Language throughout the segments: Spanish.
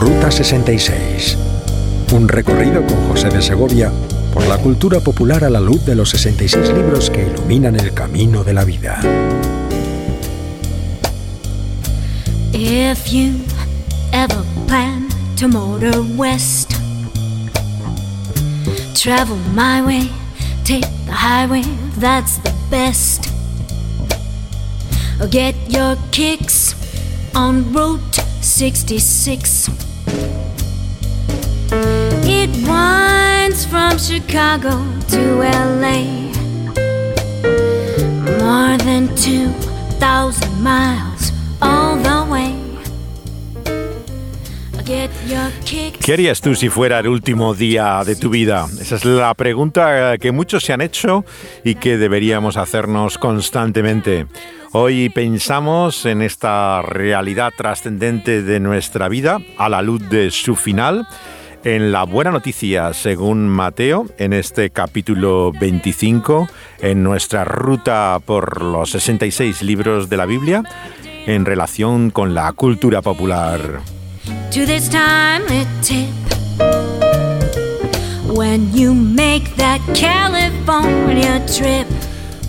Ruta 66. Un recorrido con José de Segovia por la cultura popular a la luz de los 66 libros que iluminan el camino de la vida. If you ever plan to motor west, travel my way, take the highway, that's the best. Get your kicks on Route 66. It winds from Chicago to LA. More than 2,000 miles all the way. Get your kicks. ¿Qué harías tú si fuera el último día de tu vida? Esa es la pregunta que muchos se han hecho y que deberíamos hacernos constantemente. Hoy pensamos en esta realidad trascendente de nuestra vida a la luz de su final. En la buena noticia, según Mateo, en este capítulo 25, en nuestra ruta por los 66 libros de la Biblia, en relación con la cultura popular. to this timely tip. When you make that California trip,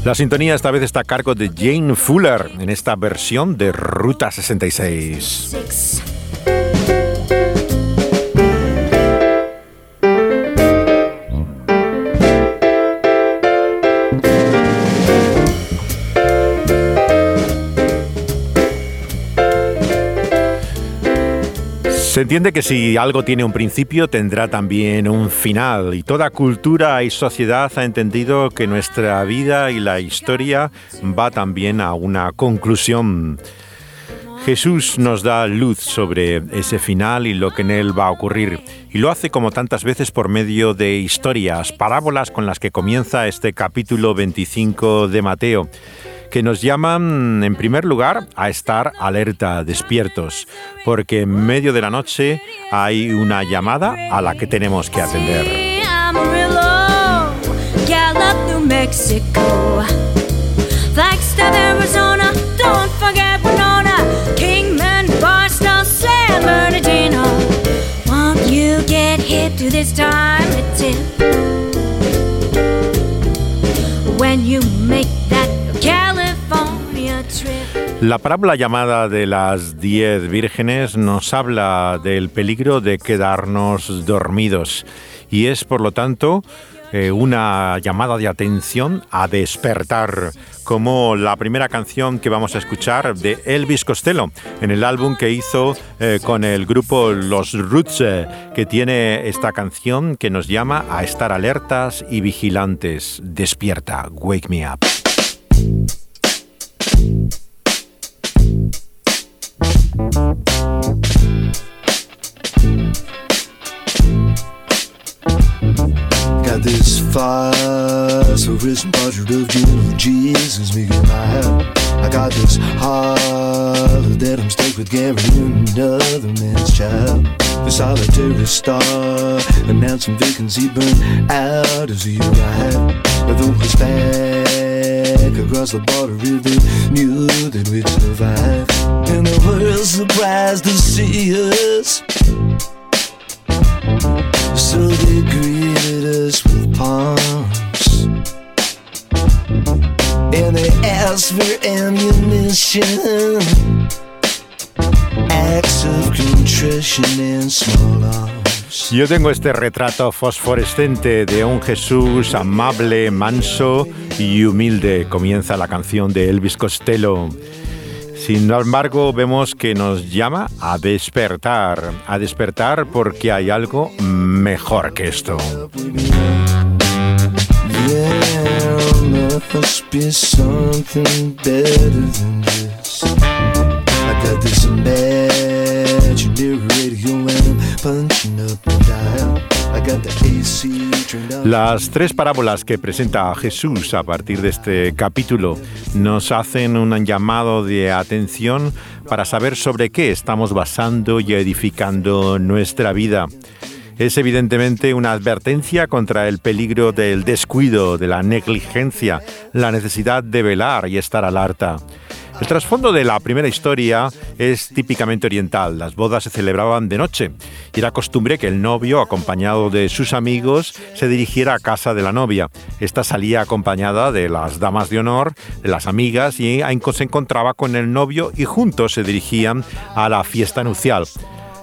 La sintonía esta vez está a cargo de Jane Fuller en esta versión de Ruta 66. Se entiende que si algo tiene un principio, tendrá también un final. Y toda cultura y sociedad ha entendido que nuestra vida y la historia va también a una conclusión. Jesús nos da luz sobre ese final y lo que en él va a ocurrir. Y lo hace como tantas veces por medio de historias, parábolas con las que comienza este capítulo 25 de Mateo que nos llaman, en primer lugar, a estar alerta, despiertos, porque en medio de la noche hay una llamada a la que tenemos que atender. La parábola llamada de las diez vírgenes nos habla del peligro de quedarnos dormidos y es, por lo tanto, eh, una llamada de atención a despertar, como la primera canción que vamos a escuchar de Elvis Costello, en el álbum que hizo eh, con el grupo Los Roots, eh, que tiene esta canción que nos llama a estar alertas y vigilantes. Despierta, wake me up. Got this phosphorescent portrait of Jesus making my head. I got this heart that I'm stuck with carrying another man's child. The solitary star announcing vacancy burned out as I had. But though it's back across the border, they knew that we'd survive. And the world surprised to see us. So they greeted us with palms And they asked for ammunition Acts of contrition and small arms Yo tengo este retrato fosforescente de un Jesús amable, manso y humilde. Comienza la canción de Elvis Costello. Sin embargo, vemos que nos llama a despertar, a despertar porque hay algo mejor que esto. Las tres parábolas que presenta Jesús a partir de este capítulo nos hacen un llamado de atención para saber sobre qué estamos basando y edificando nuestra vida. Es evidentemente una advertencia contra el peligro del descuido, de la negligencia, la necesidad de velar y estar alerta. El trasfondo de la primera historia es típicamente oriental. Las bodas se celebraban de noche y era costumbre que el novio, acompañado de sus amigos, se dirigiera a casa de la novia. Esta salía acompañada de las damas de honor, de las amigas y se encontraba con el novio y juntos se dirigían a la fiesta nupcial.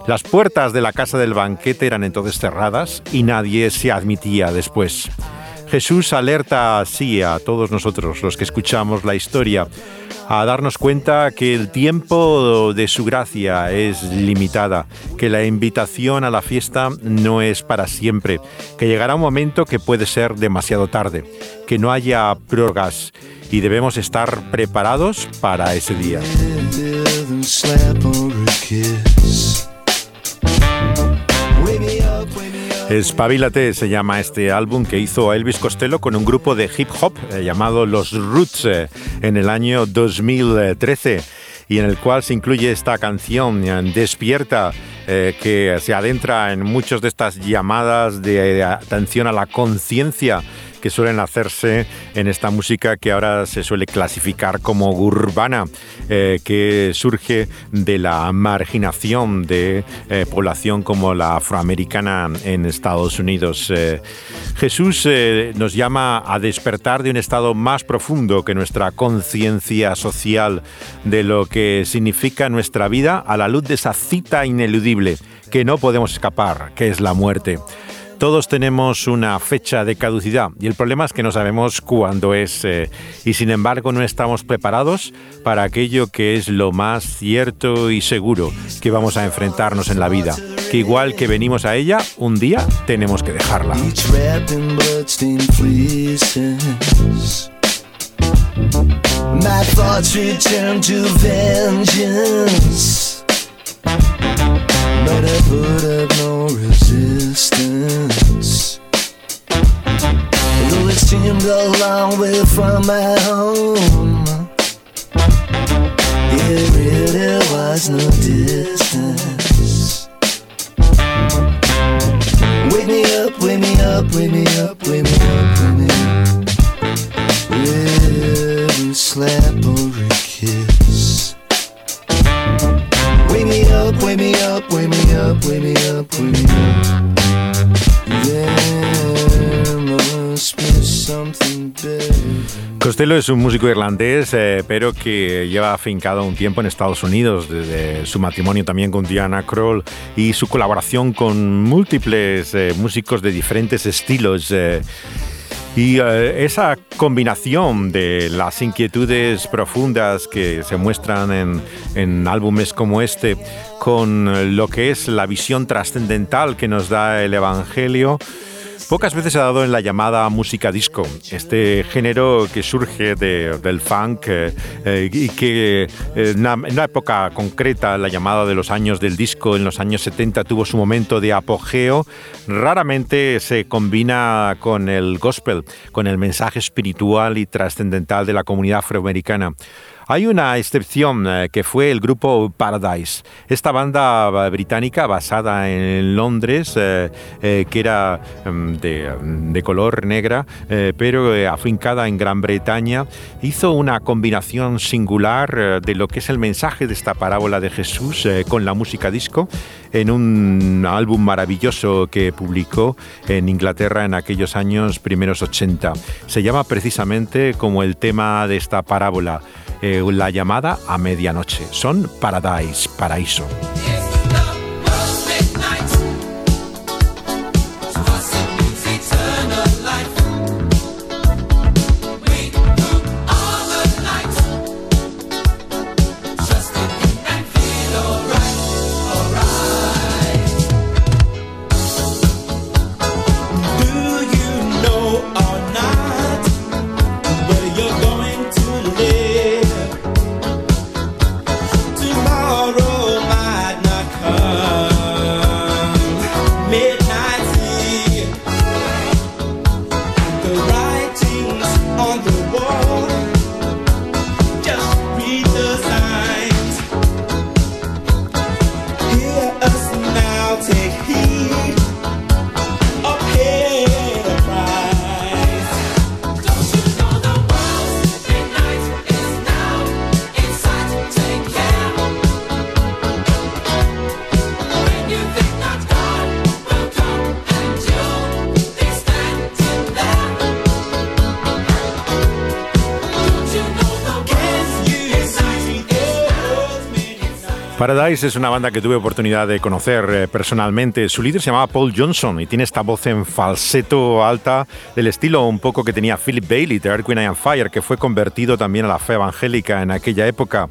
Las puertas de la casa del banquete eran entonces cerradas y nadie se admitía después. Jesús alerta así a todos nosotros, los que escuchamos la historia, a darnos cuenta que el tiempo de su gracia es limitada, que la invitación a la fiesta no es para siempre, que llegará un momento que puede ser demasiado tarde, que no haya prórrogas y debemos estar preparados para ese día. Espabilate se llama este álbum que hizo Elvis Costello con un grupo de hip hop eh, llamado Los Roots eh, en el año 2013 y en el cual se incluye esta canción eh, Despierta que se adentra en muchas de estas llamadas de atención a la conciencia que suelen hacerse en esta música que ahora se suele clasificar como urbana, eh, que surge de la marginación de eh, población como la afroamericana en Estados Unidos. Eh, Jesús nos llama a despertar de un estado más profundo que nuestra conciencia social de lo que significa nuestra vida a la luz de esa cita ineludible que no podemos escapar, que es la muerte. Todos tenemos una fecha de caducidad y el problema es que no sabemos cuándo es eh, y sin embargo no estamos preparados para aquello que es lo más cierto y seguro que vamos a enfrentarnos en la vida, que igual que venimos a ella, un día tenemos que dejarla. but I put up no resistance. Though it seemed a long way from my home, it really was no distance. Wake me up, wing me up, wake me up, wing me up, wake me up, to slap over a kiss wake me up, wake me up. With every slap or a kiss. Costello es un músico irlandés, eh, pero que lleva afincado un tiempo en Estados Unidos, desde su matrimonio también con Diana Kroll y su colaboración con múltiples eh, músicos de diferentes estilos. Eh, y eh, esa combinación de las inquietudes profundas que se muestran en, en álbumes como este con lo que es la visión trascendental que nos da el Evangelio, Pocas veces ha dado en la llamada música disco, este género que surge del funk eh, eh, y que eh, en una, época concreta, la llamada de los años del disco, en los años 70 tuvo su momento de apogeo, raramente se combina con el gospel, con el mensaje espiritual y trascendental de la comunidad afroamericana. Hay una excepción eh, que fue el grupo Paradise, esta banda eh, británica basada en Londres, eh, que era mm, de, color negra, pero afincada en Gran Bretaña, hizo una combinación singular de lo que es el mensaje de esta parábola de Jesús con la música disco en un álbum maravilloso que publicó en Inglaterra en aquellos años primeros 80. Se llama precisamente como el tema de esta parábola. Eh, la llamada a medianoche. Son Paradise, paraíso. Es una banda que tuve oportunidad de conocer eh, personalmente. Su líder se llamaba Paul Johnson y tiene esta voz en falseto alta del estilo un poco que tenía Philip Bailey de Earth, Wind and Fire, que fue convertido también a la fe evangélica en aquella época.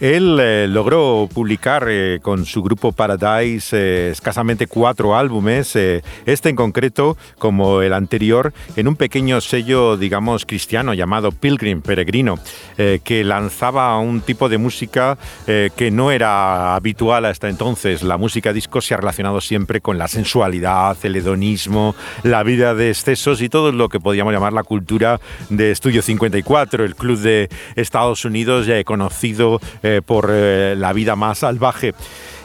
Él eh, logró publicar eh, con su grupo Paradise eh, escasamente cuatro álbumes, este en concreto, como el anterior, en un pequeño sello, digamos, cristiano llamado Pilgrim, Peregrino, que lanzaba un tipo de música que no era habitual hasta entonces. La música disco se ha relacionado siempre con la sensualidad, el hedonismo, la vida de excesos y todo lo que podríamos llamar la cultura de Estudio 54, el club de Estados Unidos ya he conocido eh, por eh, la vida más salvaje.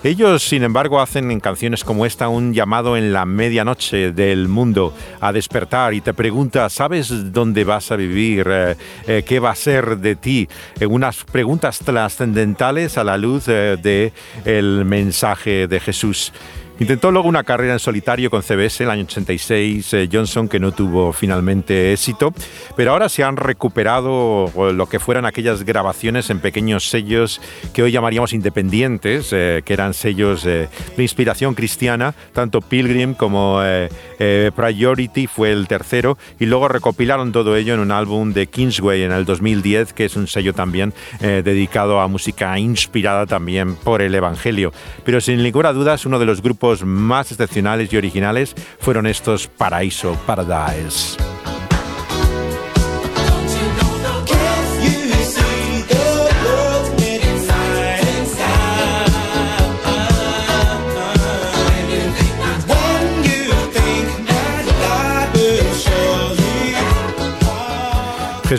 Ellos, sin embargo, hacen en canciones como esta un llamado en la medianoche del mundo a despertar y te pregunta, ¿sabes dónde vas a vivir? Eh, ¿Qué va a ser de ti? unas preguntas trascendentales a la luz del el mensaje de Jesús. Intentó luego una carrera en solitario con CBS en el año 86 eh, Johnson, que no tuvo finalmente éxito, pero ahora se han recuperado lo que fueran aquellas grabaciones en pequeños sellos que hoy llamaríamos independientes, eh, que eran sellos de inspiración cristiana, tanto Pilgrim como eh, Priority fue el tercero, y luego recopilaron todo ello en un álbum de Kingsway en el 2010, que es un sello también dedicado a música inspirada también por el Evangelio. Pero sin ninguna duda es uno de los grupos más excepcionales y originales fueron estos Paraíso Paradise.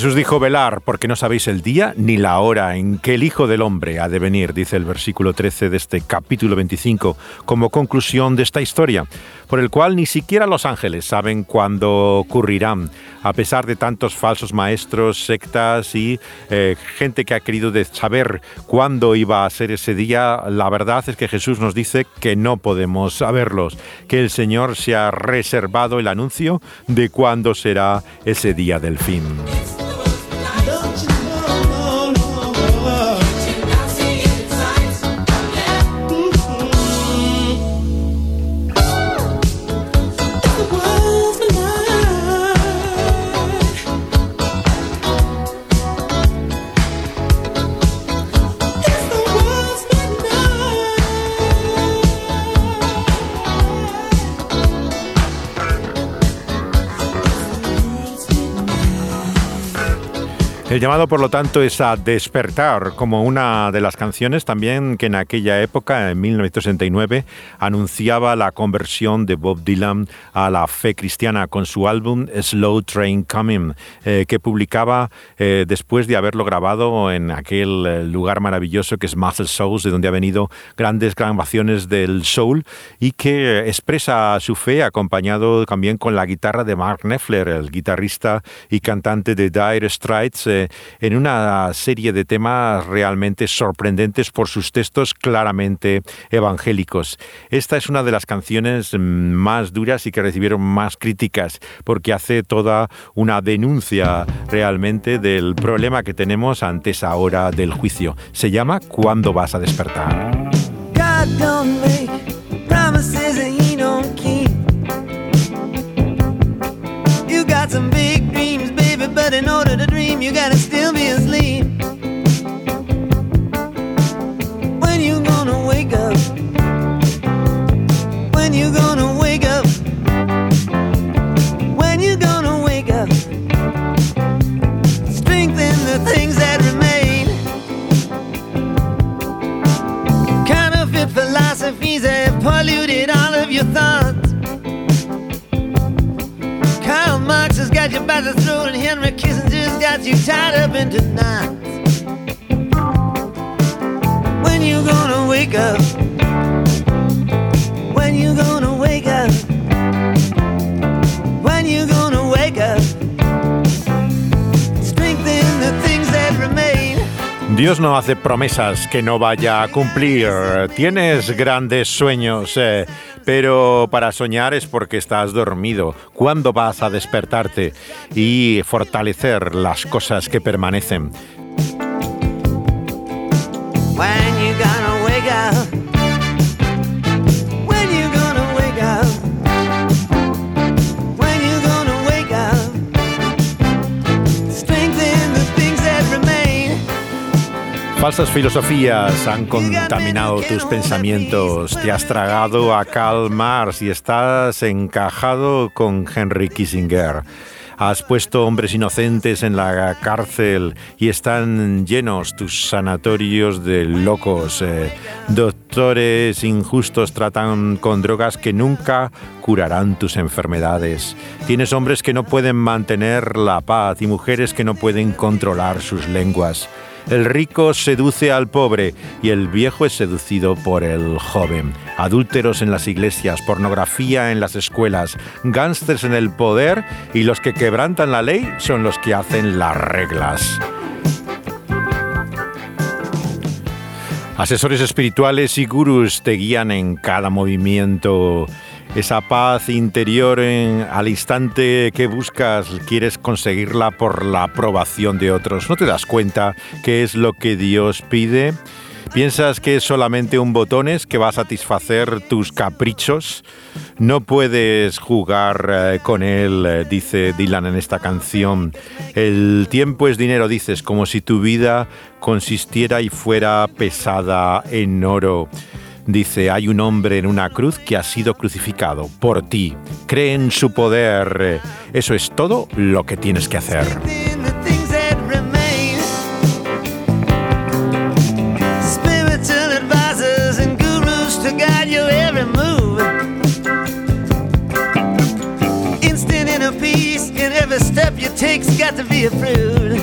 Jesús dijo velar porque no sabéis el día ni la hora en que el Hijo del Hombre ha de venir, dice el versículo 13 de este capítulo 25, como conclusión de esta historia, por el cual ni siquiera los ángeles saben cuándo ocurrirán, a pesar de tantos falsos maestros, sectas y eh, gente que ha querido saber cuándo iba a ser ese día, la verdad es que Jesús nos dice que no podemos saberlos, que el Señor se ha reservado el anuncio de cuándo será ese día del fin. El llamado, por lo tanto, es a despertar como una de las canciones también que en aquella época, en 1969, anunciaba la conversión de Bob Dylan a la fe cristiana con su álbum Slow Train Coming, eh, que publicaba eh, después de haberlo grabado en aquel eh, lugar maravilloso que es Muscle Souls, de donde ha venido grandes grabaciones del soul y que expresa su fe acompañado también con la guitarra de Mark Knepfler, el guitarrista y cantante de Dire Straits en una serie de temas realmente sorprendentes por sus textos claramente evangélicos. Esta es una de las canciones más duras y que recibieron más críticas porque hace toda una denuncia realmente del problema que tenemos ante esa hora del juicio. Se llama ¿Cuándo vas a despertar? but in order to dream, you gotta still be asleep. When you gonna wake up? When you gonna wake up? When you gonna wake up? Strengthen the things that remain. Counterfeit philosophies have polluted all of your thoughts. Dios no hace promesas que no vaya a cumplir. Tienes grandes sueños, eh, pero para soñar es porque estás dormido. ¿Cuándo vas a despertarte y fortalecer las cosas que permanecen? Falsas filosofías han contaminado tus pensamientos, te has tragado a Karl Marx y estás encajado con Henry Kissinger. Has puesto hombres inocentes en la cárcel y están llenos tus sanatorios de locos. Eh, doctores injustos tratan con drogas que nunca curarán tus enfermedades. Tienes hombres que no pueden mantener la paz y mujeres que no pueden controlar sus lenguas. El rico seduce al pobre y el viejo es seducido por el joven. Adúlteros en las iglesias, pornografía en las escuelas, gángsters en el poder y los que quebrantan la ley son los que hacen las reglas. Asesores espirituales y gurús te guían en cada movimiento esa paz interior en, al instante que buscas, quieres conseguirla por la aprobación de otros. ¿No te das cuenta qué es lo que Dios pide? ¿Piensas que es solamente un botones que va a satisfacer tus caprichos? No puedes jugar eh, con él, eh, dice Dylan en esta canción. El tiempo es dinero, dices, como si tu vida consistiera y fuera pesada en oro. Dice, hay un hombre en una cruz que ha sido crucificado por ti. Cree en su poder. Eso es todo lo que tienes que hacer. step you take's got to be.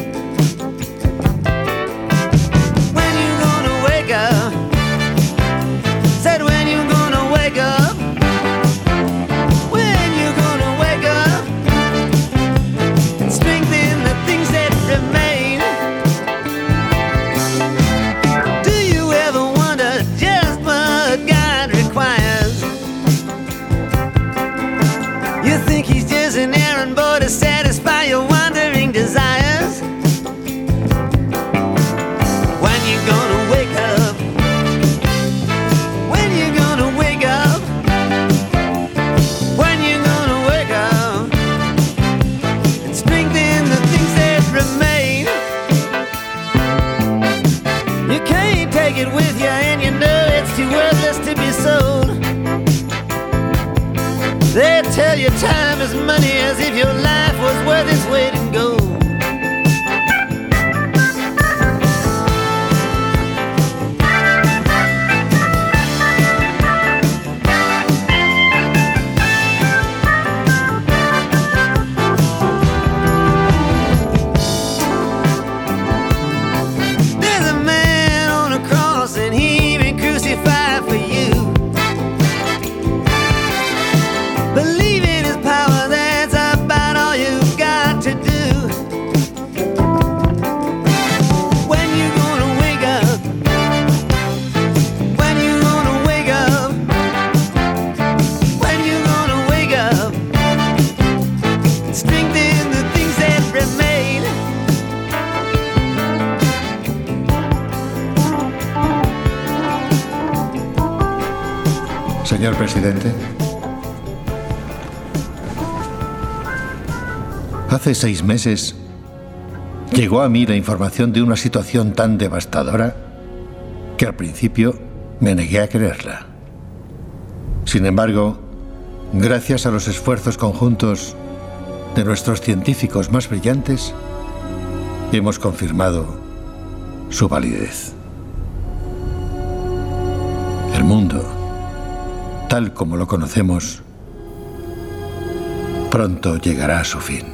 Is money as if your life was worth its weight gold. presidente? Hace seis meses llegó a mí la información de una situación tan devastadora que al principio me negué a creerla. Sin embargo, gracias a los esfuerzos conjuntos de nuestros científicos más brillantes, hemos confirmado su validez. El mundo tal como lo conocemos, pronto llegará a su fin.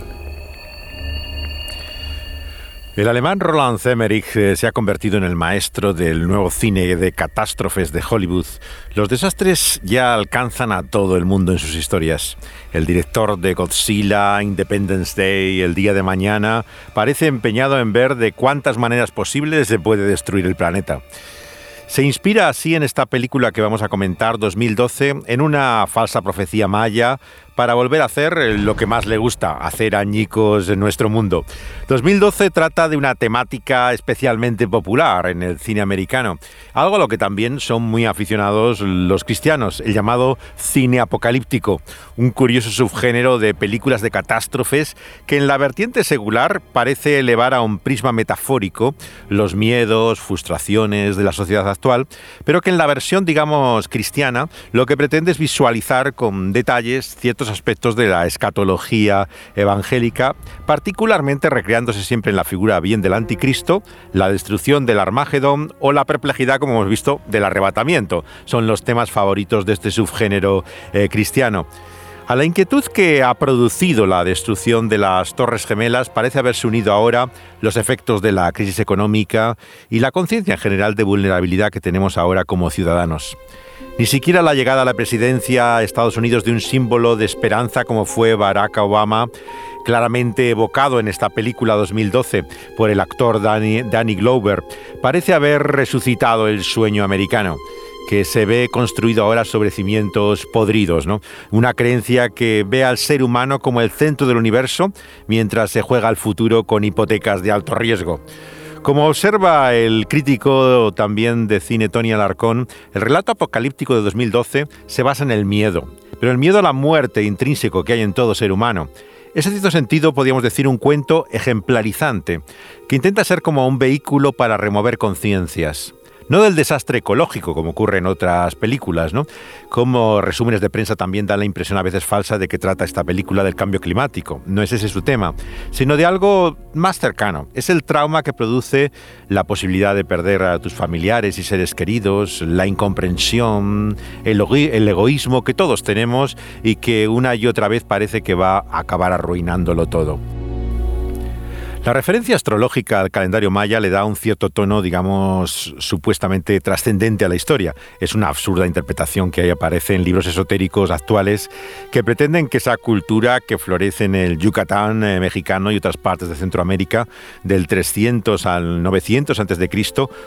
El alemán Roland Emmerich eh, se ha convertido en el maestro del nuevo cine de catástrofes de Hollywood. Los desastres ya alcanzan a todo el mundo en sus historias. El director de Godzilla, Independence Day, El Día de Mañana, parece empeñado en ver de cuántas maneras posibles se puede destruir el planeta. Se inspira así en esta película que vamos a comentar, 2012, en una falsa profecía maya para volver a hacer lo que más le gusta, hacer añicos en nuestro mundo. 2012 trata de una temática especialmente popular en el cine americano, algo a lo que también son muy aficionados los cristianos, el llamado cine apocalíptico, un curioso subgénero de películas de catástrofes que en la vertiente secular parece elevar a un prisma metafórico los miedos, frustraciones de la sociedad actual, pero que en la versión, digamos, cristiana, lo que pretende es visualizar con detalles ciertos aspectos de la escatología evangélica, particularmente recreándose siempre en la figura bien del anticristo, la destrucción del Armagedón o la perplejidad, como hemos visto, del arrebatamiento. Son los temas favoritos de este subgénero eh, cristiano. A la inquietud que ha producido la destrucción de las Torres Gemelas parece haberse unido ahora los efectos de la crisis económica y la conciencia en general de vulnerabilidad que tenemos ahora como ciudadanos. Ni siquiera la llegada a la presidencia a Estados Unidos de un símbolo de esperanza como fue Barack Obama, claramente evocado en esta película 2012 por el actor Danny Glover, parece haber resucitado el sueño americano que se ve construido ahora sobre cimientos podridos, ¿no? Una creencia que ve al ser humano como el centro del universo mientras se juega al futuro con hipotecas de alto riesgo. Como observa el crítico también de cine Tony Alarcón, el relato apocalíptico de 2012 se basa en el miedo, pero el miedo a la muerte intrínseco que hay en todo ser humano. Es en cierto sentido, podríamos decir, un cuento ejemplarizante, que intenta ser como un vehículo para remover conciencias no del desastre ecológico, como ocurre en otras películas, ¿no? Como resúmenes de prensa también dan la impresión a veces falsa de que trata esta película del cambio climático. No es ese su tema, sino de algo más cercano. Es el trauma que produce la posibilidad de perder a tus familiares y seres queridos, la incomprensión, el, el egoísmo que todos tenemos y que una y otra vez parece que va a acabar arruinándolo todo. La referencia astrológica al calendario maya le da un cierto tono, digamos, supuestamente trascendente a la historia. Es una absurda interpretación que ahí aparece en libros esotéricos actuales que pretenden que esa cultura que florece en el Yucatán eh, mexicano y otras partes de Centroamérica del 300 al 900 a.C.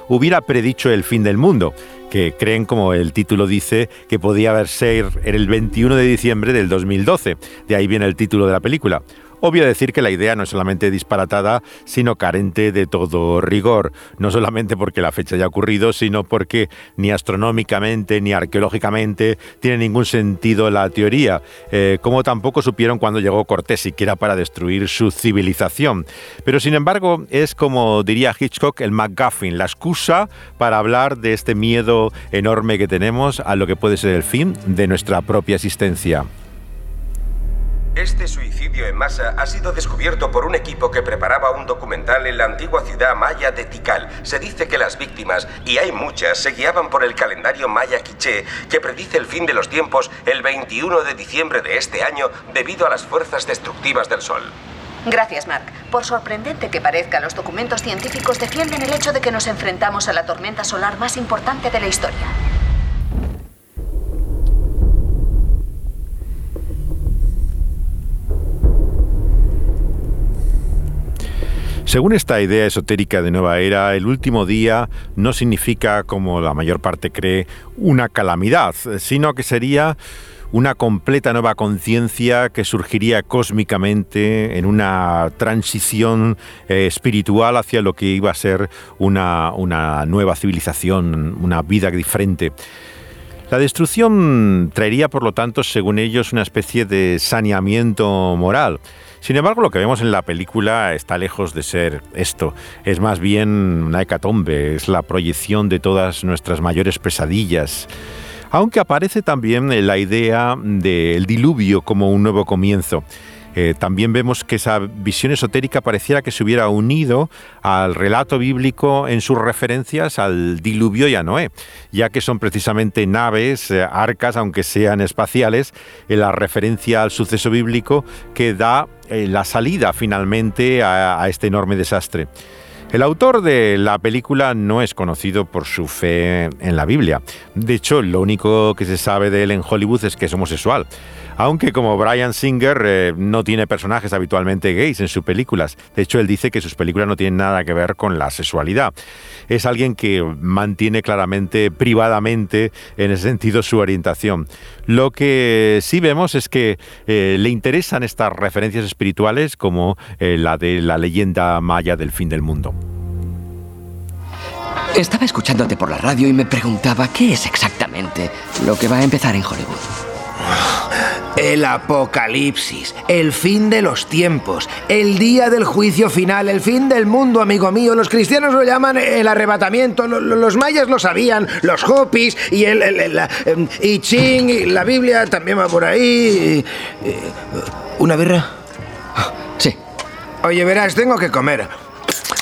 hubiera predicho el fin del mundo que creen, como el título dice, que podía haber ser el 21 de diciembre del 2012. De ahí viene el título de la película. Obvio decir que la idea no es solamente disparatada, sino carente de todo rigor, no solamente porque la fecha haya ocurrido, sino porque ni astronómicamente ni arqueológicamente tiene ningún sentido la teoría, eh, como tampoco supieron cuando llegó Cortés siquiera para destruir su civilización. Pero sin embargo es como diría Hitchcock el MacGuffin, la excusa para hablar de este miedo enorme que tenemos a lo que puede ser el fin de nuestra propia existencia. Este suicidio en masa ha sido descubierto por un equipo que preparaba un documental en la antigua ciudad maya de Tikal. Se dice que las víctimas, y hay muchas, se guiaban por el calendario maya quiché, que predice el fin de los tiempos el 21 de diciembre de este año debido a las fuerzas destructivas del Sol. Gracias, Mark. Por sorprendente que parezca, los documentos científicos defienden el hecho de que nos enfrentamos a la tormenta solar más importante de la historia. Según esta idea esotérica de nueva era, el último día no significa, como la mayor parte cree, una calamidad, sino que sería una completa nueva conciencia que surgiría cósmicamente en una transición eh, espiritual hacia lo que iba a ser una, una nueva civilización, una vida diferente. La destrucción traería, por lo tanto, según ellos, una especie de saneamiento moral. Sin embargo, lo que vemos en la película está lejos de ser esto. Es más bien una hecatombe, es la proyección de todas nuestras mayores pesadillas. Aunque aparece también la idea del diluvio como un nuevo comienzo. Eh, también vemos que esa visión esotérica pareciera que se hubiera unido al relato bíblico en sus referencias al diluvio y a Noé, ya que son precisamente naves, eh, arcas, aunque sean espaciales, en la referencia al suceso bíblico que da eh, la salida finalmente a este enorme desastre. El autor de la película no es conocido por su fe en la Biblia. De hecho, lo único que se sabe de él en Hollywood es que es homosexual aunque como Brian Singer eh, no tiene personajes habitualmente gays en sus películas. De hecho, él dice que sus películas no tienen nada que ver con la sexualidad. Es alguien que mantiene claramente, privadamente, en ese sentido, su orientación. Lo que sí vemos es que eh, le interesan estas referencias espirituales como eh, la de la leyenda maya del fin del mundo. Estaba escuchándote por la radio y me preguntaba qué es exactamente lo que va a empezar en Hollywood. El apocalipsis, el fin de los tiempos, el día del juicio final, el fin del mundo, amigo mío. Los cristianos lo llaman el arrebatamiento, los mayas lo sabían, los hopis y el, em, I Ching, y la Biblia también va por ahí. ¿Una birra? Sí. Oye, verás, tengo que comer.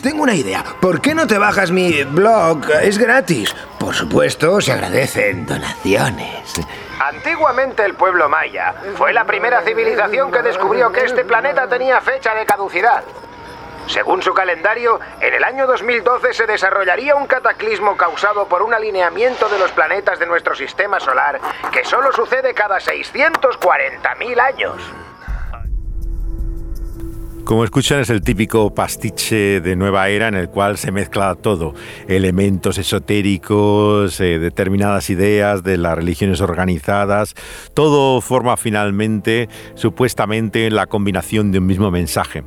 Tengo una idea. ¿Por qué no te bajas mi blog? Es gratis. Por supuesto, se agradecen donaciones. Antiguamente el pueblo maya fue la primera civilización que descubrió que este planeta tenía fecha de caducidad. Según su calendario, en el año 2012 se desarrollaría un cataclismo causado por un alineamiento de los planetas de nuestro sistema solar que solo sucede cada 640.000 años. Como escuchan, es el típico pastiche de nueva era en el cual se mezcla todo, elementos esotéricos, eh, determinadas ideas de las religiones organizadas, todo forma finalmente, supuestamente, la combinación de un mismo mensaje.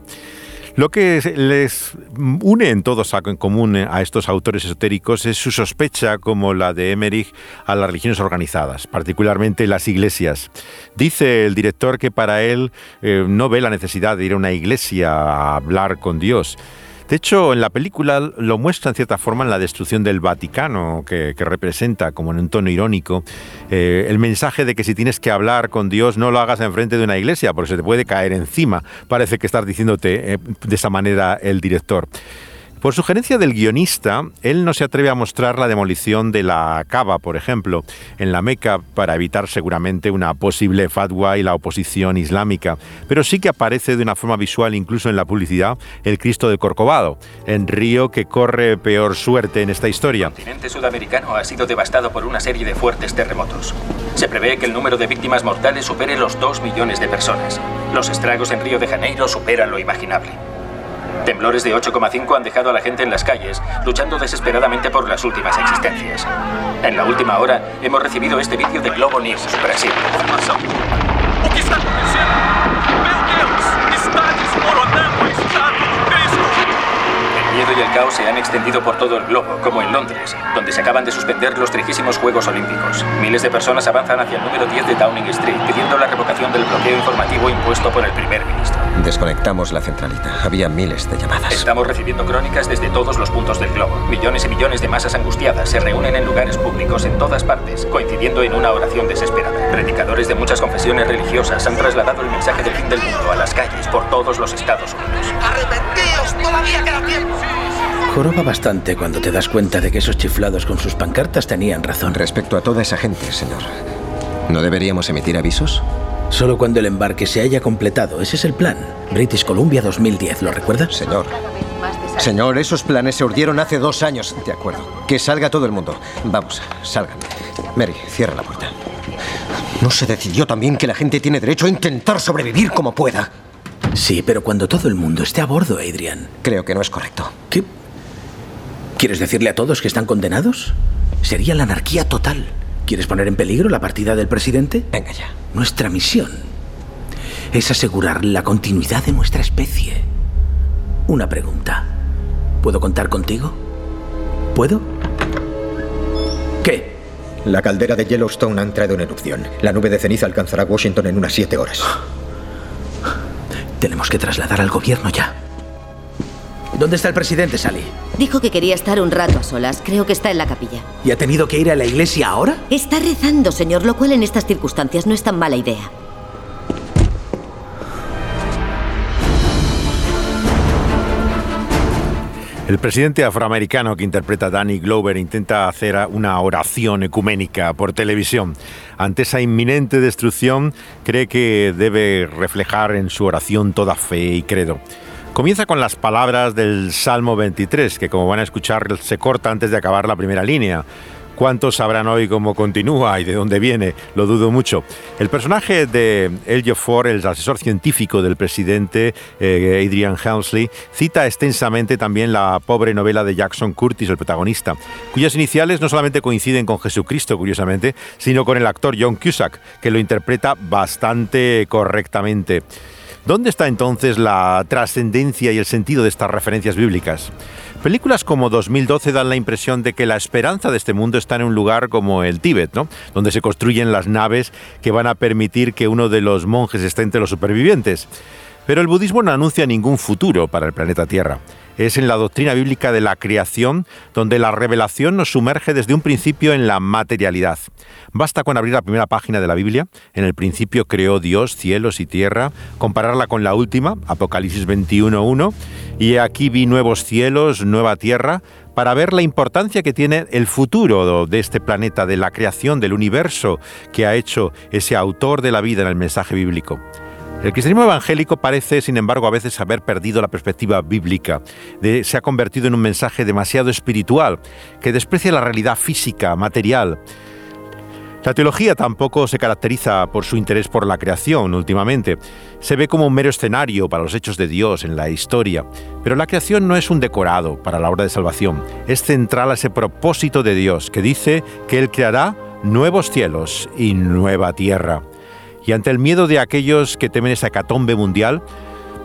Lo que les une en todos en común a estos autores esotéricos es su sospecha, como la de Emmerich, a las religiones organizadas, particularmente las iglesias. Dice el director que para él eh, no ve la necesidad de ir a una iglesia a hablar con Dios. De hecho, en la película lo muestra en cierta forma en la destrucción del Vaticano, que, representa, como en un tono irónico, eh, el mensaje de que si tienes que hablar con Dios no lo hagas enfrente de una iglesia, porque se te puede caer encima. Parece que estás diciéndote eh, de esa manera el director. Por sugerencia del guionista, él no se atreve a mostrar la demolición de la Cava, por ejemplo, en la Meca para evitar seguramente una posible fatwa y la oposición islámica, pero sí que aparece de una forma visual incluso en la publicidad el Cristo de Corcovado, en río que corre peor suerte en esta historia. El continente sudamericano ha sido devastado por una serie de fuertes terremotos. Se prevé que el número de víctimas mortales supere los 2 millones de personas. Los estragos en Río de Janeiro superan lo imaginable. Temblores de 8,5 han dejado a la gente en las calles, luchando desesperadamente por las últimas existencias. En la última hora, hemos recibido este vídeo de Globo News, Brasil. Miedo y el caos se han extendido por todo el globo, como en Londres, donde se acaban de suspender los trigísimos Juegos Olímpicos. Miles de personas avanzan hacia el número 10 de Downing Street pidiendo la revocación del bloqueo informativo impuesto por el primer ministro. Desconectamos la centralita. Había miles de llamadas. Estamos recibiendo crónicas desde todos los puntos del globo. Millones y millones de masas angustiadas se reúnen en lugares públicos en todas partes, coincidiendo en una oración desesperada. Predicadores de muchas confesiones religiosas han trasladado el mensaje del fin del mundo a las calles por todos los Estados Unidos. ¡Arrepentíos! ¡Todavía queda tiempo! Joroba bastante cuando te das cuenta de que esos chiflados con sus pancartas tenían razón. Respecto a toda esa gente, señor, ¿no deberíamos emitir avisos? Solo cuando el embarque se haya completado. Ese es el plan. British Columbia 2010, ¿lo recuerdas? Señor. Señor, esos planes se urdieron hace dos años. De acuerdo. Que salga todo el mundo. Vamos, salgan. Mary, cierra la puerta. ¿No se decidió también que la gente tiene derecho a intentar sobrevivir como pueda? Sí, pero cuando todo el mundo esté a bordo, Adrian. Creo que no es correcto. ¿Qué? ¿Quieres decirle a todos que están condenados? Sería la anarquía total. ¿Quieres poner en peligro la partida del presidente? Venga ya. Nuestra misión es asegurar la continuidad de nuestra especie. Una pregunta. ¿Puedo contar contigo? ¿Puedo? ¿Qué? La caldera de Yellowstone ha entrado en erupción. La nube de ceniza alcanzará Washington en unas siete horas. Tenemos que trasladar al gobierno ya. ¿Dónde está el presidente, Sally? Dijo que quería estar un rato a solas. Creo que está en la capilla. ¿Y ha tenido que ir a la iglesia ahora? Está rezando, señor, lo cual en estas circunstancias no es tan mala idea. El presidente afroamericano que interpreta Danny Glover intenta hacer una oración ecuménica por televisión. Ante esa inminente destrucción, cree que debe reflejar en su oración toda fe y credo. Comienza con las palabras del Salmo 23, que como van a escuchar se corta antes de acabar la primera línea. ¿Cuántos sabrán hoy cómo continúa y de dónde viene? Lo dudo mucho. El personaje de El Ford, el asesor científico del presidente eh, Adrian Helmsley, cita extensamente también la pobre novela de Jackson Curtis, el protagonista, cuyas iniciales no solamente coinciden con Jesucristo, curiosamente, sino con el actor John Cusack, que lo interpreta bastante correctamente. ¿Dónde está entonces la trascendencia y el sentido de estas referencias bíblicas? Películas como 2012 dan la impresión de que la esperanza de este mundo está en un lugar como el Tíbet, ¿no? donde se construyen las naves que van a permitir que uno de los monjes esté entre los supervivientes. Pero el budismo no anuncia ningún futuro para el planeta Tierra es en la doctrina bíblica de la creación, donde la revelación nos sumerge desde un principio en la materialidad. Basta con abrir la primera página de la Biblia, en el principio creó Dios cielos y tierra, compararla con la última, Apocalipsis 21.1, y aquí vi nuevos cielos, nueva tierra, para ver la importancia que tiene el futuro de este planeta, de la creación del universo que ha hecho ese autor de la vida en el mensaje bíblico. El cristianismo evangélico parece, sin embargo, a veces haber perdido la perspectiva bíblica. se ha convertido en un mensaje demasiado espiritual, que desprecia la realidad física, material. La teología tampoco se caracteriza por su interés por la creación últimamente. Se ve como un mero escenario para los hechos de Dios en la historia. Pero la creación no es un decorado para la obra de salvación. Es central a ese propósito de Dios que dice que Él creará nuevos cielos y nueva tierra. Y ante el miedo de aquellos que temen esa hecatombe mundial,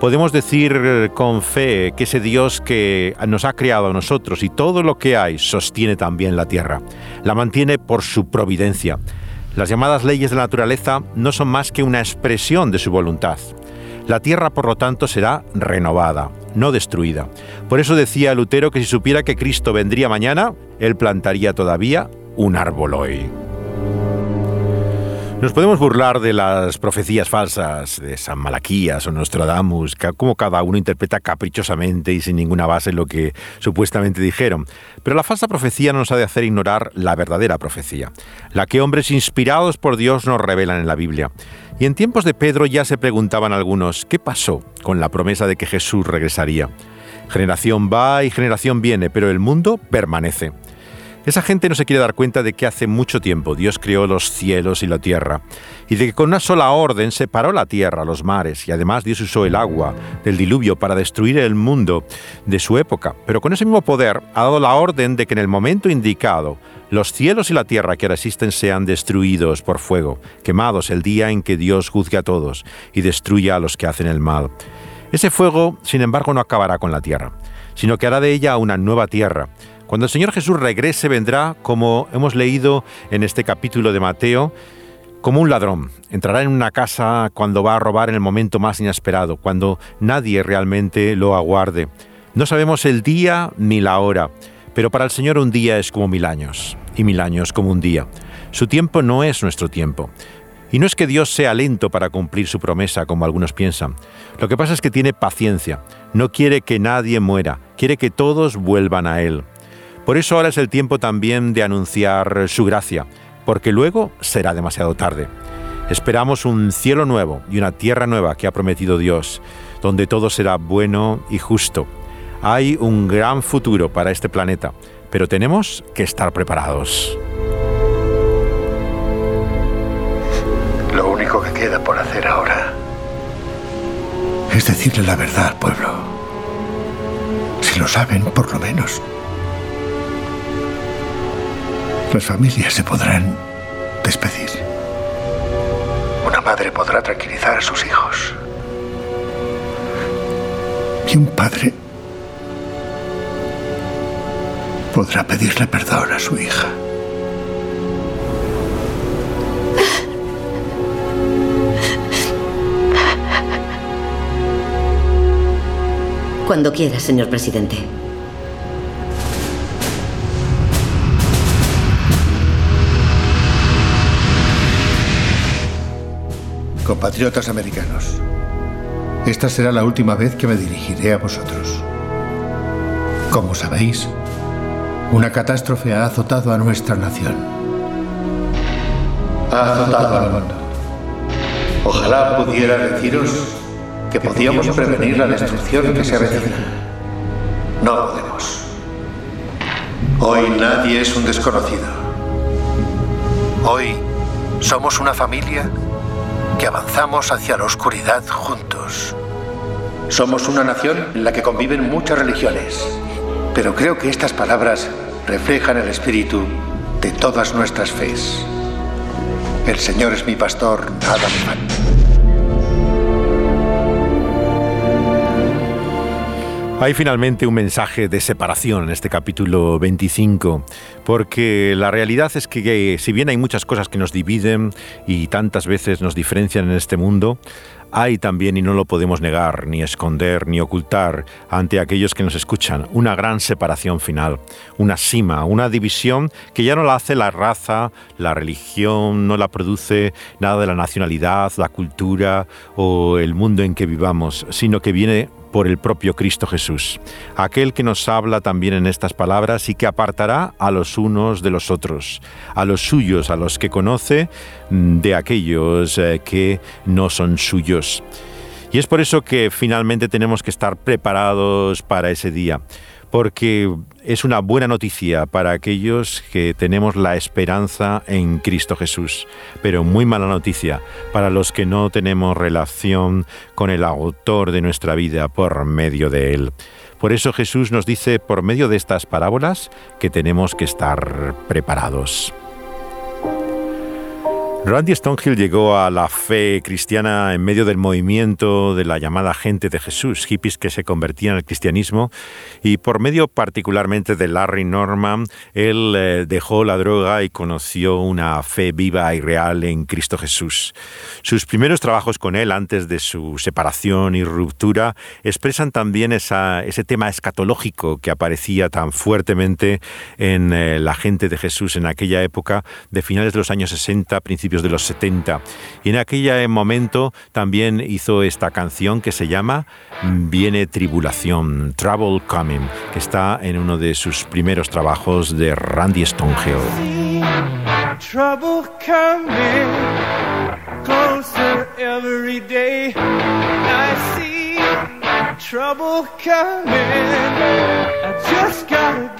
podemos decir con fe que ese Dios que nos ha creado a nosotros y todo lo que hay sostiene también la tierra. La mantiene por su providencia. Las llamadas leyes de la naturaleza no son más que una expresión de su voluntad. La tierra, por lo tanto, será renovada, no destruida. Por eso decía Lutero que si supiera que Cristo vendría mañana, él plantaría todavía un árbol hoy. Nos podemos burlar de las profecías falsas de San Malaquías o Nostradamus, como cada uno interpreta caprichosamente y sin ninguna base lo que supuestamente dijeron. Pero la falsa profecía no nos ha de hacer ignorar la verdadera profecía, la que hombres inspirados por Dios nos revelan en la Biblia. Y en tiempos de Pedro ya se preguntaban algunos, ¿qué pasó con la promesa de que Jesús regresaría? Generación va y generación viene, pero el mundo permanece. Esa gente no se quiere dar cuenta de que hace mucho tiempo Dios creó los cielos y la tierra, y de que con una sola orden separó la tierra, los mares, y además Dios usó el agua del diluvio para destruir el mundo de su época. Pero con ese mismo poder ha dado la orden de que en el momento indicado los cielos y la tierra que ahora existen sean destruidos por fuego, quemados el día en que Dios juzgue a todos y destruya a los que hacen el mal. Ese fuego, sin embargo, no acabará con la tierra, sino que hará de ella una nueva tierra, cuando el Señor Jesús regrese vendrá, como hemos leído en este capítulo de Mateo, como un ladrón. Entrará en una casa cuando va a robar en el momento más inesperado, cuando nadie realmente lo aguarde. No sabemos el día ni la hora, pero para el Señor un día es como mil años, y mil años como un día. Su tiempo no es nuestro tiempo. Y no es que Dios sea lento para cumplir su promesa, como algunos piensan. Lo que pasa es que tiene paciencia. No quiere que nadie muera, quiere que todos vuelvan a Él. Por eso ahora es el tiempo también de anunciar su gracia, porque luego será demasiado tarde. Esperamos un cielo nuevo y una tierra nueva que ha prometido Dios, donde todo será bueno y justo. Hay un gran futuro para este planeta, pero tenemos que estar preparados. Lo único que queda por hacer ahora es decirle la verdad pueblo. Si lo saben, por lo menos las familias se podrán despedir. Una madre podrá tranquilizar a sus hijos. Y un padre podrá pedirle perdón a su hija. Cuando quiera, señor presidente. Compatriotas americanos, esta será la última vez que me dirigiré a vosotros. Como sabéis, una catástrofe ha azotado a nuestra nación. Ha azotado al mundo. Ojalá pudiera deciros que podíamos prevenir la destrucción que se avecina. No podemos. Hoy nadie es un desconocido. Hoy somos una familia que avanzamos hacia la oscuridad juntos. Somos una nación en la que conviven muchas religiones, pero creo que estas palabras reflejan el espíritu de todas nuestras fes. El Señor es mi pastor, nada me falta. Hay finalmente un mensaje de separación en este capítulo 25, porque la realidad es que si bien hay muchas cosas que nos dividen y tantas veces nos diferencian en este mundo, hay también, y no lo podemos negar, ni esconder, ni ocultar ante aquellos que nos escuchan, una gran separación final, una cima, una división que ya no la hace la raza, la religión, no la produce nada de la nacionalidad, la cultura o el mundo en que vivamos, sino que viene por el propio Cristo Jesús, aquel que nos habla también en estas palabras y que apartará a los unos de los otros, a los suyos, a los que conoce, mm, de aquellos eh, que no son suyos. Y es por eso que finalmente tenemos que estar preparados para ese día porque es una buena noticia para aquellos que tenemos la esperanza en Cristo Jesús, pero muy mala noticia para los que no tenemos relación con el autor de nuestra vida por medio de Él. Por eso Jesús nos dice por medio de estas parábolas que tenemos que estar preparados. Randy Stonehill llegó a la fe cristiana en medio del movimiento de la llamada gente de Jesús, hippies que se convertían al cristianismo, y por medio particularmente de Larry Norman, él eh, dejó la droga y conoció una fe viva y real en Cristo Jesús. Sus primeros trabajos con él, antes de su separación y ruptura, expresan también ese tema escatológico que aparecía tan fuertemente en eh, la gente de Jesús en aquella época de finales de los años 60, principios de los 70. Y en aquel momento también hizo esta canción que se llama Viene Tribulación, Trouble Coming, que está en uno de sus primeros trabajos de Randy Stonehill. Trouble coming. I just gotta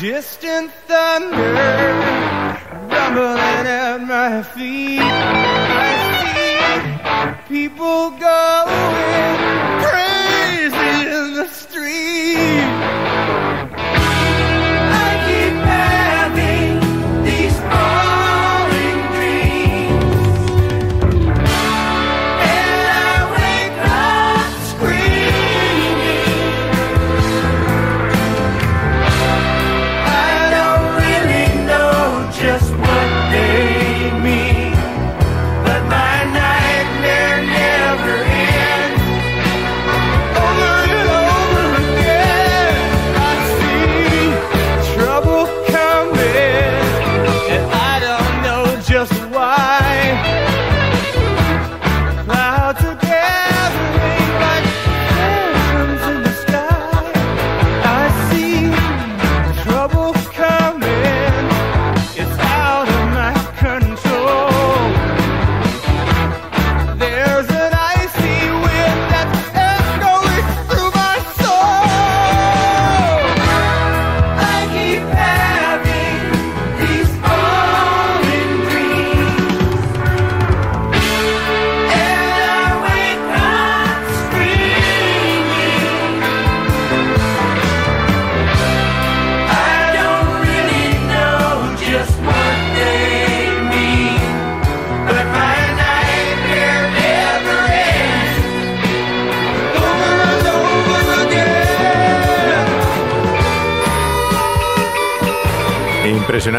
distant thunder rumbling at my feet. I see people going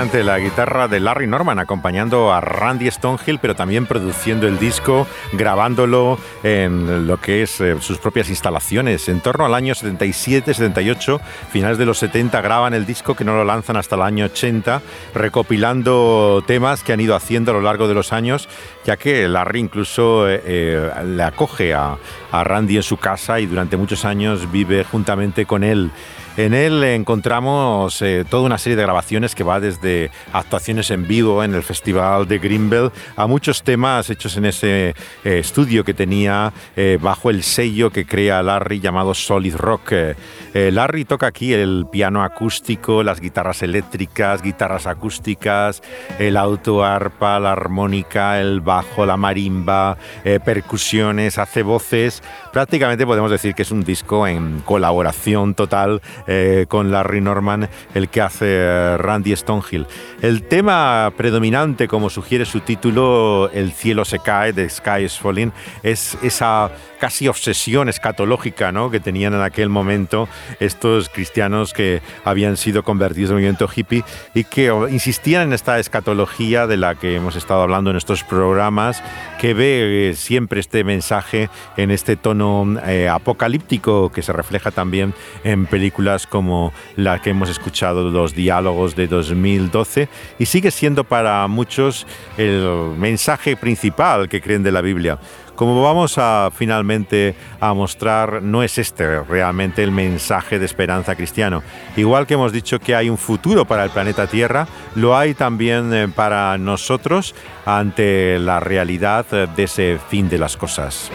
impresionante la guitarra de Larry Norman acompañando a Randy Stonehill, pero también produciendo el disco, grabándolo en lo que es eh, sus propias instalaciones. En torno al año 77, 78, finales de los 70, graban el disco que no lo lanzan hasta el año 80, recopilando temas que han ido haciendo a lo largo de los años, ya que Larry incluso eh, eh, le acoge a, a Randy en su casa y durante muchos años vive juntamente con él En él encontramos eh, toda una serie de grabaciones que va desde actuaciones en vivo en el Festival de Greenbelt a muchos temas hechos en ese eh, estudio que tenía eh, bajo el sello que crea Larry llamado Solid Rock. Larry toca aquí el piano acústico, las guitarras eléctricas, guitarras acústicas, el autoarpa, la armónica, el bajo, la marimba, percusiones, hace voces. Prácticamente podemos decir que es un disco en colaboración total eh, con Larry Norman, el que hace eh, Randy Stonehill. El tema predominante, como sugiere su título, El cielo se cae, The Sky is Falling, es esa casi obsesión escatológica ¿no? que tenían en aquel momento estos cristianos que habían sido convertidos en movimiento hippie y que insistían en esta escatología de la que hemos estado hablando en estos programas, que ve eh, siempre este mensaje en este tono apocalíptico que se refleja también en películas como la que hemos escuchado, los diálogos de 2012, y sigue siendo para muchos el mensaje principal que creen de la Biblia. Como vamos a finalmente a mostrar, no es este realmente el mensaje de esperanza cristiano. Igual que hemos dicho que hay un futuro para el planeta Tierra, lo hay también eh, para nosotros ante la realidad de ese fin de las cosas.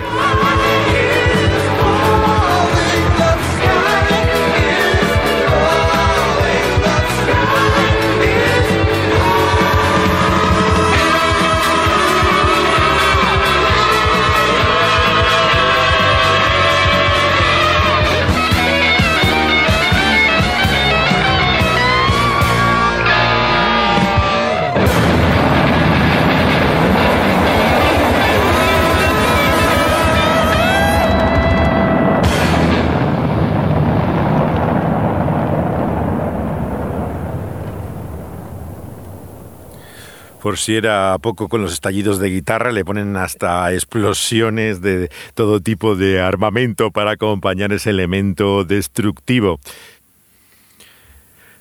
Por si era poco con los estallidos de guitarra, le ponen hasta explosiones de todo tipo de armamento para acompañar ese elemento destructivo.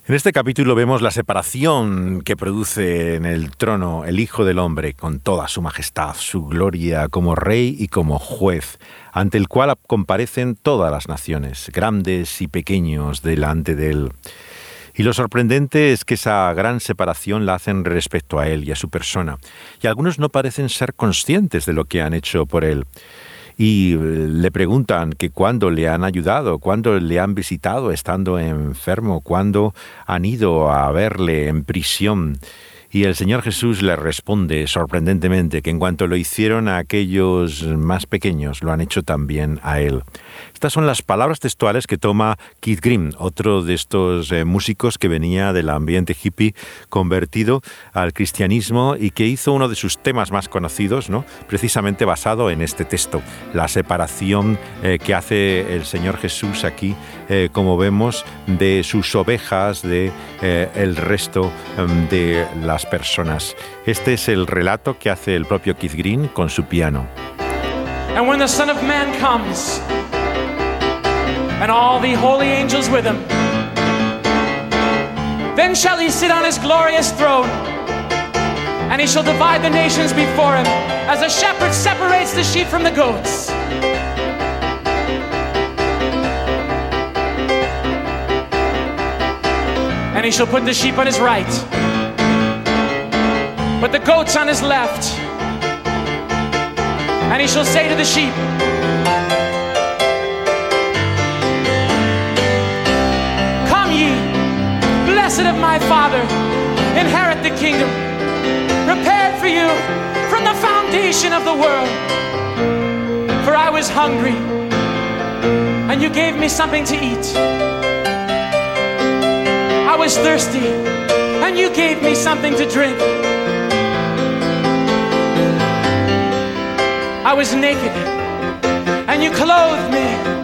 En este capítulo vemos la separación que produce en el trono el Hijo del Hombre con toda su majestad, su gloria como rey y como juez, ante el cual comparecen todas las naciones, grandes y pequeños, delante de él. Y lo sorprendente es que esa gran separación la hacen respecto a él y a su persona. Y algunos no parecen ser conscientes de lo que han hecho por él. Y eh, le preguntan que cuándo le han ayudado, cuándo le han visitado estando enfermo, cuándo han ido a verle en prisión. Y el Señor Jesús le responde sorprendentemente que en cuanto lo hicieron a aquellos más pequeños, lo han hecho también a Él. Estas son las palabras textuales que toma Keith Green, otro de estos eh, músicos que venía del ambiente hippie convertido al cristianismo y que hizo uno de sus temas más conocidos, ¿no? precisamente basado en este texto, la separación eh, que hace el Señor Jesús aquí, eh, como vemos, de sus ovejas, de el resto em, de las personas. Este es el relato que hace el propio Keith Green con su piano. And when the Son of Man comes, and all the holy angels with him. Then shall he sit on his glorious throne, and he shall divide the nations before him, as a shepherd separates the sheep from the goats. And he shall put the sheep on his right, but the goats on his left. And he shall say to the sheep, blessed of my Father, inherit the kingdom prepared for you from the foundation of the world. For I was hungry, and you gave me something to eat. I was thirsty, and you gave me something to drink. I was naked, and you clothed me.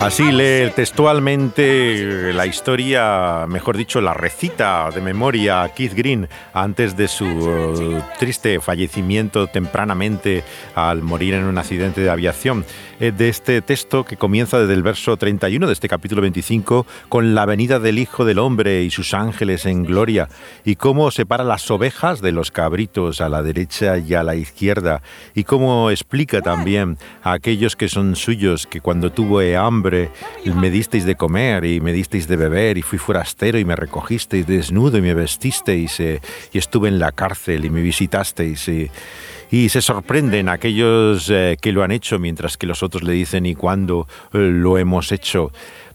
Así lee textualmente la historia, mejor dicho, la recita de memoria Keith Green antes de su eh, triste fallecimiento tempranamente al morir en un accidente de aviación. Eh, de este texto que comienza desde el verso 31 de este capítulo 25 con la venida del Hijo del Hombre y sus ángeles en gloria y cómo separa las ovejas de los cabritos a la derecha y a la izquierda y cómo explica también a aquellos que son suyos que cuando tuve hambre me disteis de comer y me disteis de beber y fui forastero y me recogisteis desnudo y me vestisteis eh, y estuve en la cárcel y me visitasteis. Y se sorprenden aquellos eh, que lo han hecho mientras que los otros le dicen y cuándo eh, lo hemos hecho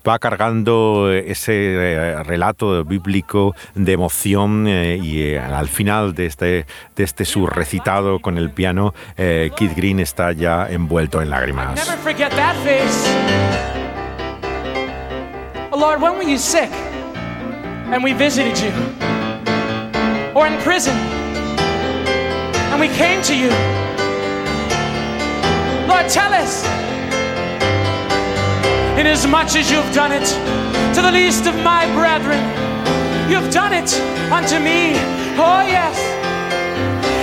va cargando ese relato bíblico de emoción y al final de este, de este su recitado con el piano, Keith Green está ya envuelto en lágrimas. Oh, Lord, when were you sick and we visited you? Or in prison and we came to you? Lord, tell us. Inasmuch as much as you've done it to the least of my brethren, you've done it unto me. Oh, yes.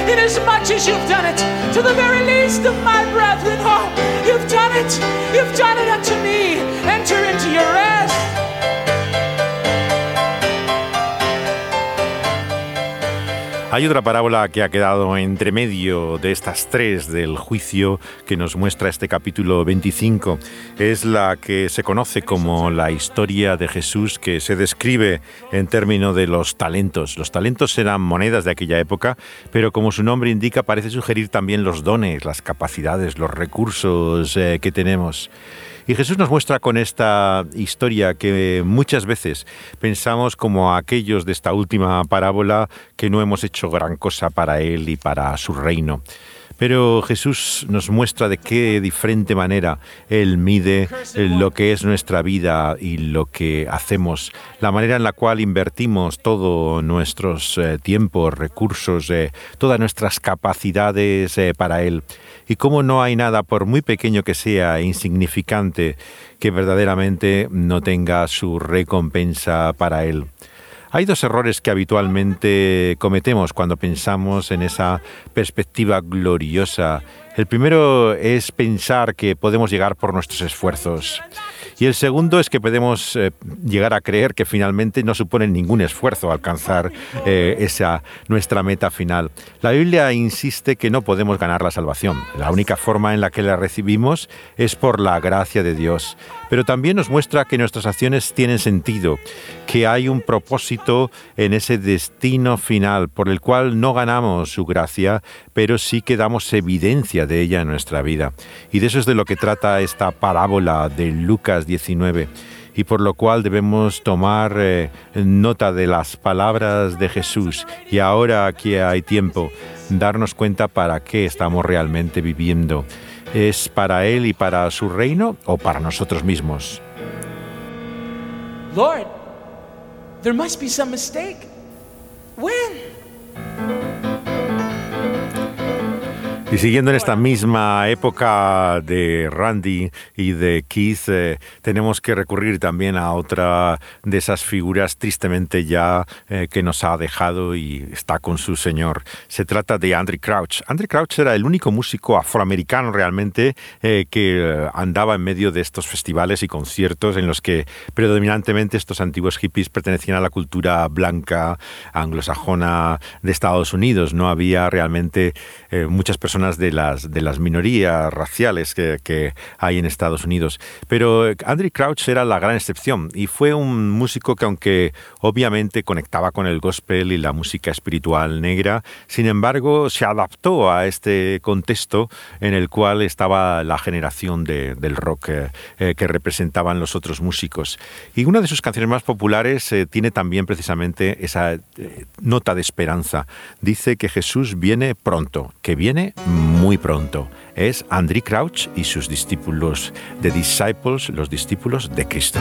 Inasmuch as much as you've done it to the very least of my brethren, oh, you've done it. You've done it unto me. Enter into your rest. Hay otra parábola que ha quedado entre medio de estas tres del juicio que nos muestra este capítulo 25. Es la que se conoce como la historia de Jesús que se describe en términos de los talentos. Los talentos eran monedas de aquella época, pero como su nombre indica parece sugerir también los dones, las capacidades, los recursos eh, que tenemos. Y Jesús nos muestra con esta historia que muchas veces pensamos como aquellos de esta última parábola que no hemos hecho gran cosa para Él y para su reino. Pero Jesús nos muestra de qué diferente manera Él mide lo que es nuestra vida y lo que hacemos, la manera en la cual invertimos todos nuestros eh, tiempos, recursos, eh, todas nuestras capacidades eh, para Él y cómo no hay nada, por muy pequeño que sea, insignificante, que verdaderamente no tenga su recompensa para él. Hay dos errores que habitualmente cometemos cuando pensamos en esa perspectiva gloriosa. El primero es pensar que podemos llegar por nuestros esfuerzos. Y el segundo es que podemos eh, llegar a creer que finalmente no supone ningún esfuerzo alcanzar eh, esa nuestra meta final. La Biblia insiste que no podemos ganar la salvación. La única forma en la que la recibimos es por la gracia de Dios. Pero también nos muestra que nuestras acciones tienen sentido, que hay un propósito en ese destino final por el cual no ganamos su gracia, pero sí que damos evidencia de ella en nuestra vida. Y de eso es de lo que trata esta parábola de Lucas 19 y por lo cual debemos tomar eh, nota de las palabras de Jesús y ahora que hay tiempo, darnos cuenta para qué estamos realmente viviendo. ¿Es para Él y para su reino o para nosotros mismos? Lord, there must be some mistake. Y siguiendo en esta misma época de Randy y de Keith, eh, tenemos que recurrir también a otra de esas figuras tristemente ya eh, que nos ha dejado y está con su señor. Se trata de Andrew Crouch. Andrew Crouch era el único músico afroamericano realmente eh, que andaba en medio de estos festivales y conciertos en los que predominantemente estos antiguos hippies pertenecían a la cultura blanca anglosajona de Estados Unidos. No había realmente muchas personas de las, de las minorías raciales que, que hay en Estados Unidos. Pero Andrew Crouch era la gran excepción y fue un músico que aunque obviamente conectaba con el gospel y la música espiritual negra, sin embargo se adaptó a este contexto en el cual estaba la generación de, del rock eh, eh, que representaban los otros músicos. Y una de sus canciones más populares eh, tiene también precisamente esa nota de esperanza. Dice que Jesús viene pronto, que viene muy pronto. Es Andrew Crouch y sus discípulos, de Disciples, los discípulos de Cristo.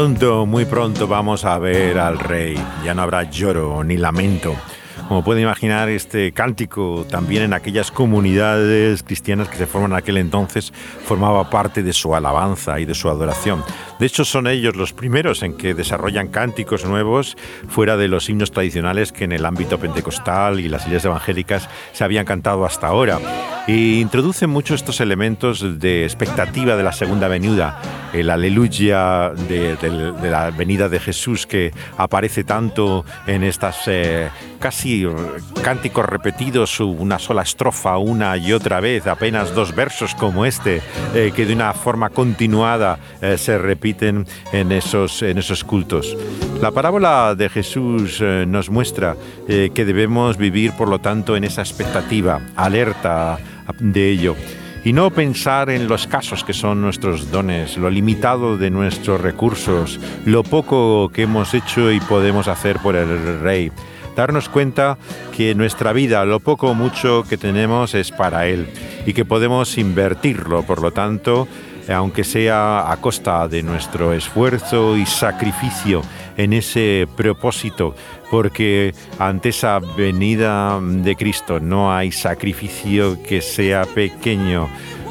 Pronto, muy pronto vamos a ver al rey. Ya no habrá lloro ni lamento. Como puede imaginar, este cántico también en aquellas comunidades cristianas que se forman en aquel entonces formaba parte de su alabanza y de su adoración. De hecho, son ellos los primeros en que desarrollan cánticos nuevos fuera de los himnos tradicionales que en el ámbito pentecostal y las iglesias evangélicas se habían cantado hasta ahora. E introducen mucho estos elementos de expectativa de la segunda venida, el aleluya de, la venida de Jesús que aparece tanto en estas eh, casi cánticos repetidos, una sola estrofa una y otra vez, apenas dos versos como este, eh, que de una forma continuada eh, se repiten en esos, en esos cultos. La parábola de Jesús eh, nos muestra que debemos vivir, por lo tanto, en esa expectativa, alerta de ello y no pensar en los casos que son nuestros dones, lo limitado de nuestros recursos, lo poco que hemos hecho y podemos hacer por el Rey darnos cuenta que nuestra vida, lo poco o mucho que tenemos es para Él y que podemos invertirlo, por lo tanto, aunque sea a costa de nuestro esfuerzo y sacrificio en ese propósito, porque ante esa venida de Cristo no hay sacrificio que sea pequeño,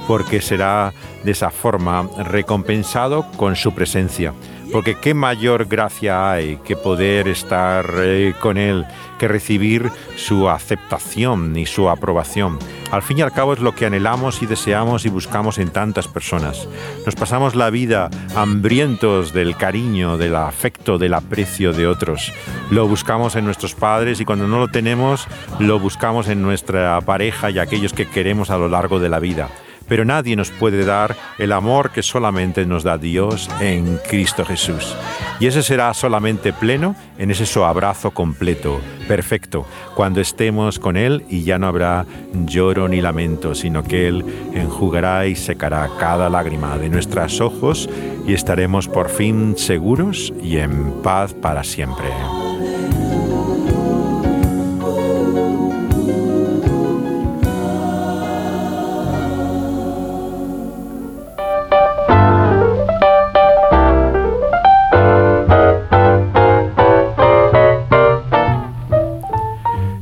porque será de esa forma recompensado con su presencia porque qué mayor gracia hay que poder estar eh, con Él, que recibir su aceptación y su aprobación. Al fin y al cabo es lo que anhelamos y deseamos y buscamos en tantas personas. Nos pasamos la vida hambrientos del cariño, del afecto, del aprecio de otros. Lo buscamos en nuestros padres y cuando no lo tenemos, lo buscamos en nuestra pareja y aquellos que queremos a lo largo de la vida pero nadie nos puede dar el amor que solamente nos da Dios en Cristo Jesús. Y ese será solamente pleno en ese abrazo completo, perfecto, cuando estemos con Él y ya no habrá lloro ni lamento, sino que Él enjugará y secará cada lágrima de nuestros ojos y estaremos por fin seguros y en paz para siempre.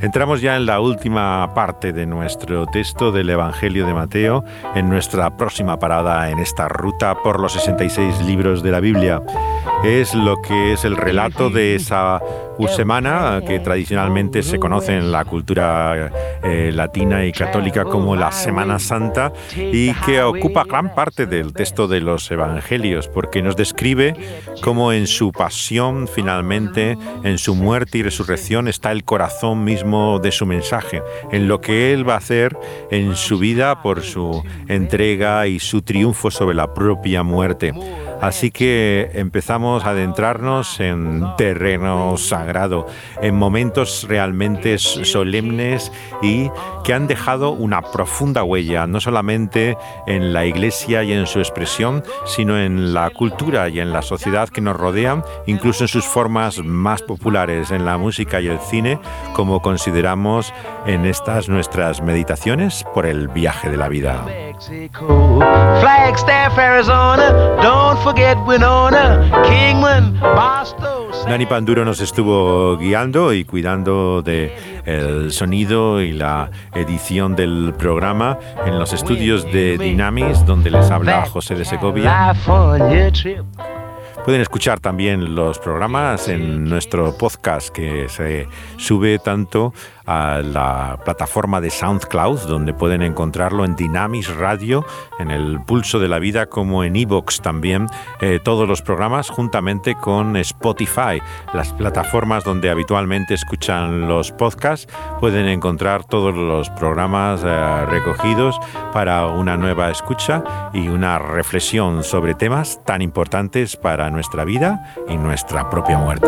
Entramos ya en la última parte de nuestro texto del Evangelio de Mateo, en nuestra próxima parada en esta ruta por los 66 libros de la Biblia. Es lo que es el relato de esa semana que tradicionalmente se conoce en la cultura eh, latina y católica como la Semana Santa y que ocupa gran parte del texto de los Evangelios porque nos describe cómo en su pasión finalmente, en su muerte y resurrección está el corazón mismo de su mensaje, en lo que Él va a hacer en su vida por su entrega y su triunfo sobre la propia muerte. Así que empezamos a adentrarnos en terreno sagrado, en momentos realmente solemnes y que han dejado una profunda huella, no solamente en la iglesia y en su expresión, sino en la cultura y en la sociedad que nos rodea, incluso en sus formas más populares, en la música y el cine, como consideramos en estas nuestras meditaciones por el viaje de la vida. Forget Winona, Kingman, Dani Panduro nos estuvo guiando y cuidando de el sonido y la edición del programa en los estudios de Dynamis, donde les habla José de Segovia. Pueden escuchar también los programas en nuestro podcast que se sube tanto a la plataforma de SoundCloud, donde pueden encontrarlo en Dynamis Radio, en el Pulso de la Vida, como en Evox también, eh, todos los programas juntamente con Spotify, las plataformas donde habitualmente escuchan los podcasts, pueden encontrar todos los programas eh, recogidos para una nueva escucha y una reflexión sobre temas tan importantes para nuestra vida y nuestra propia muerte.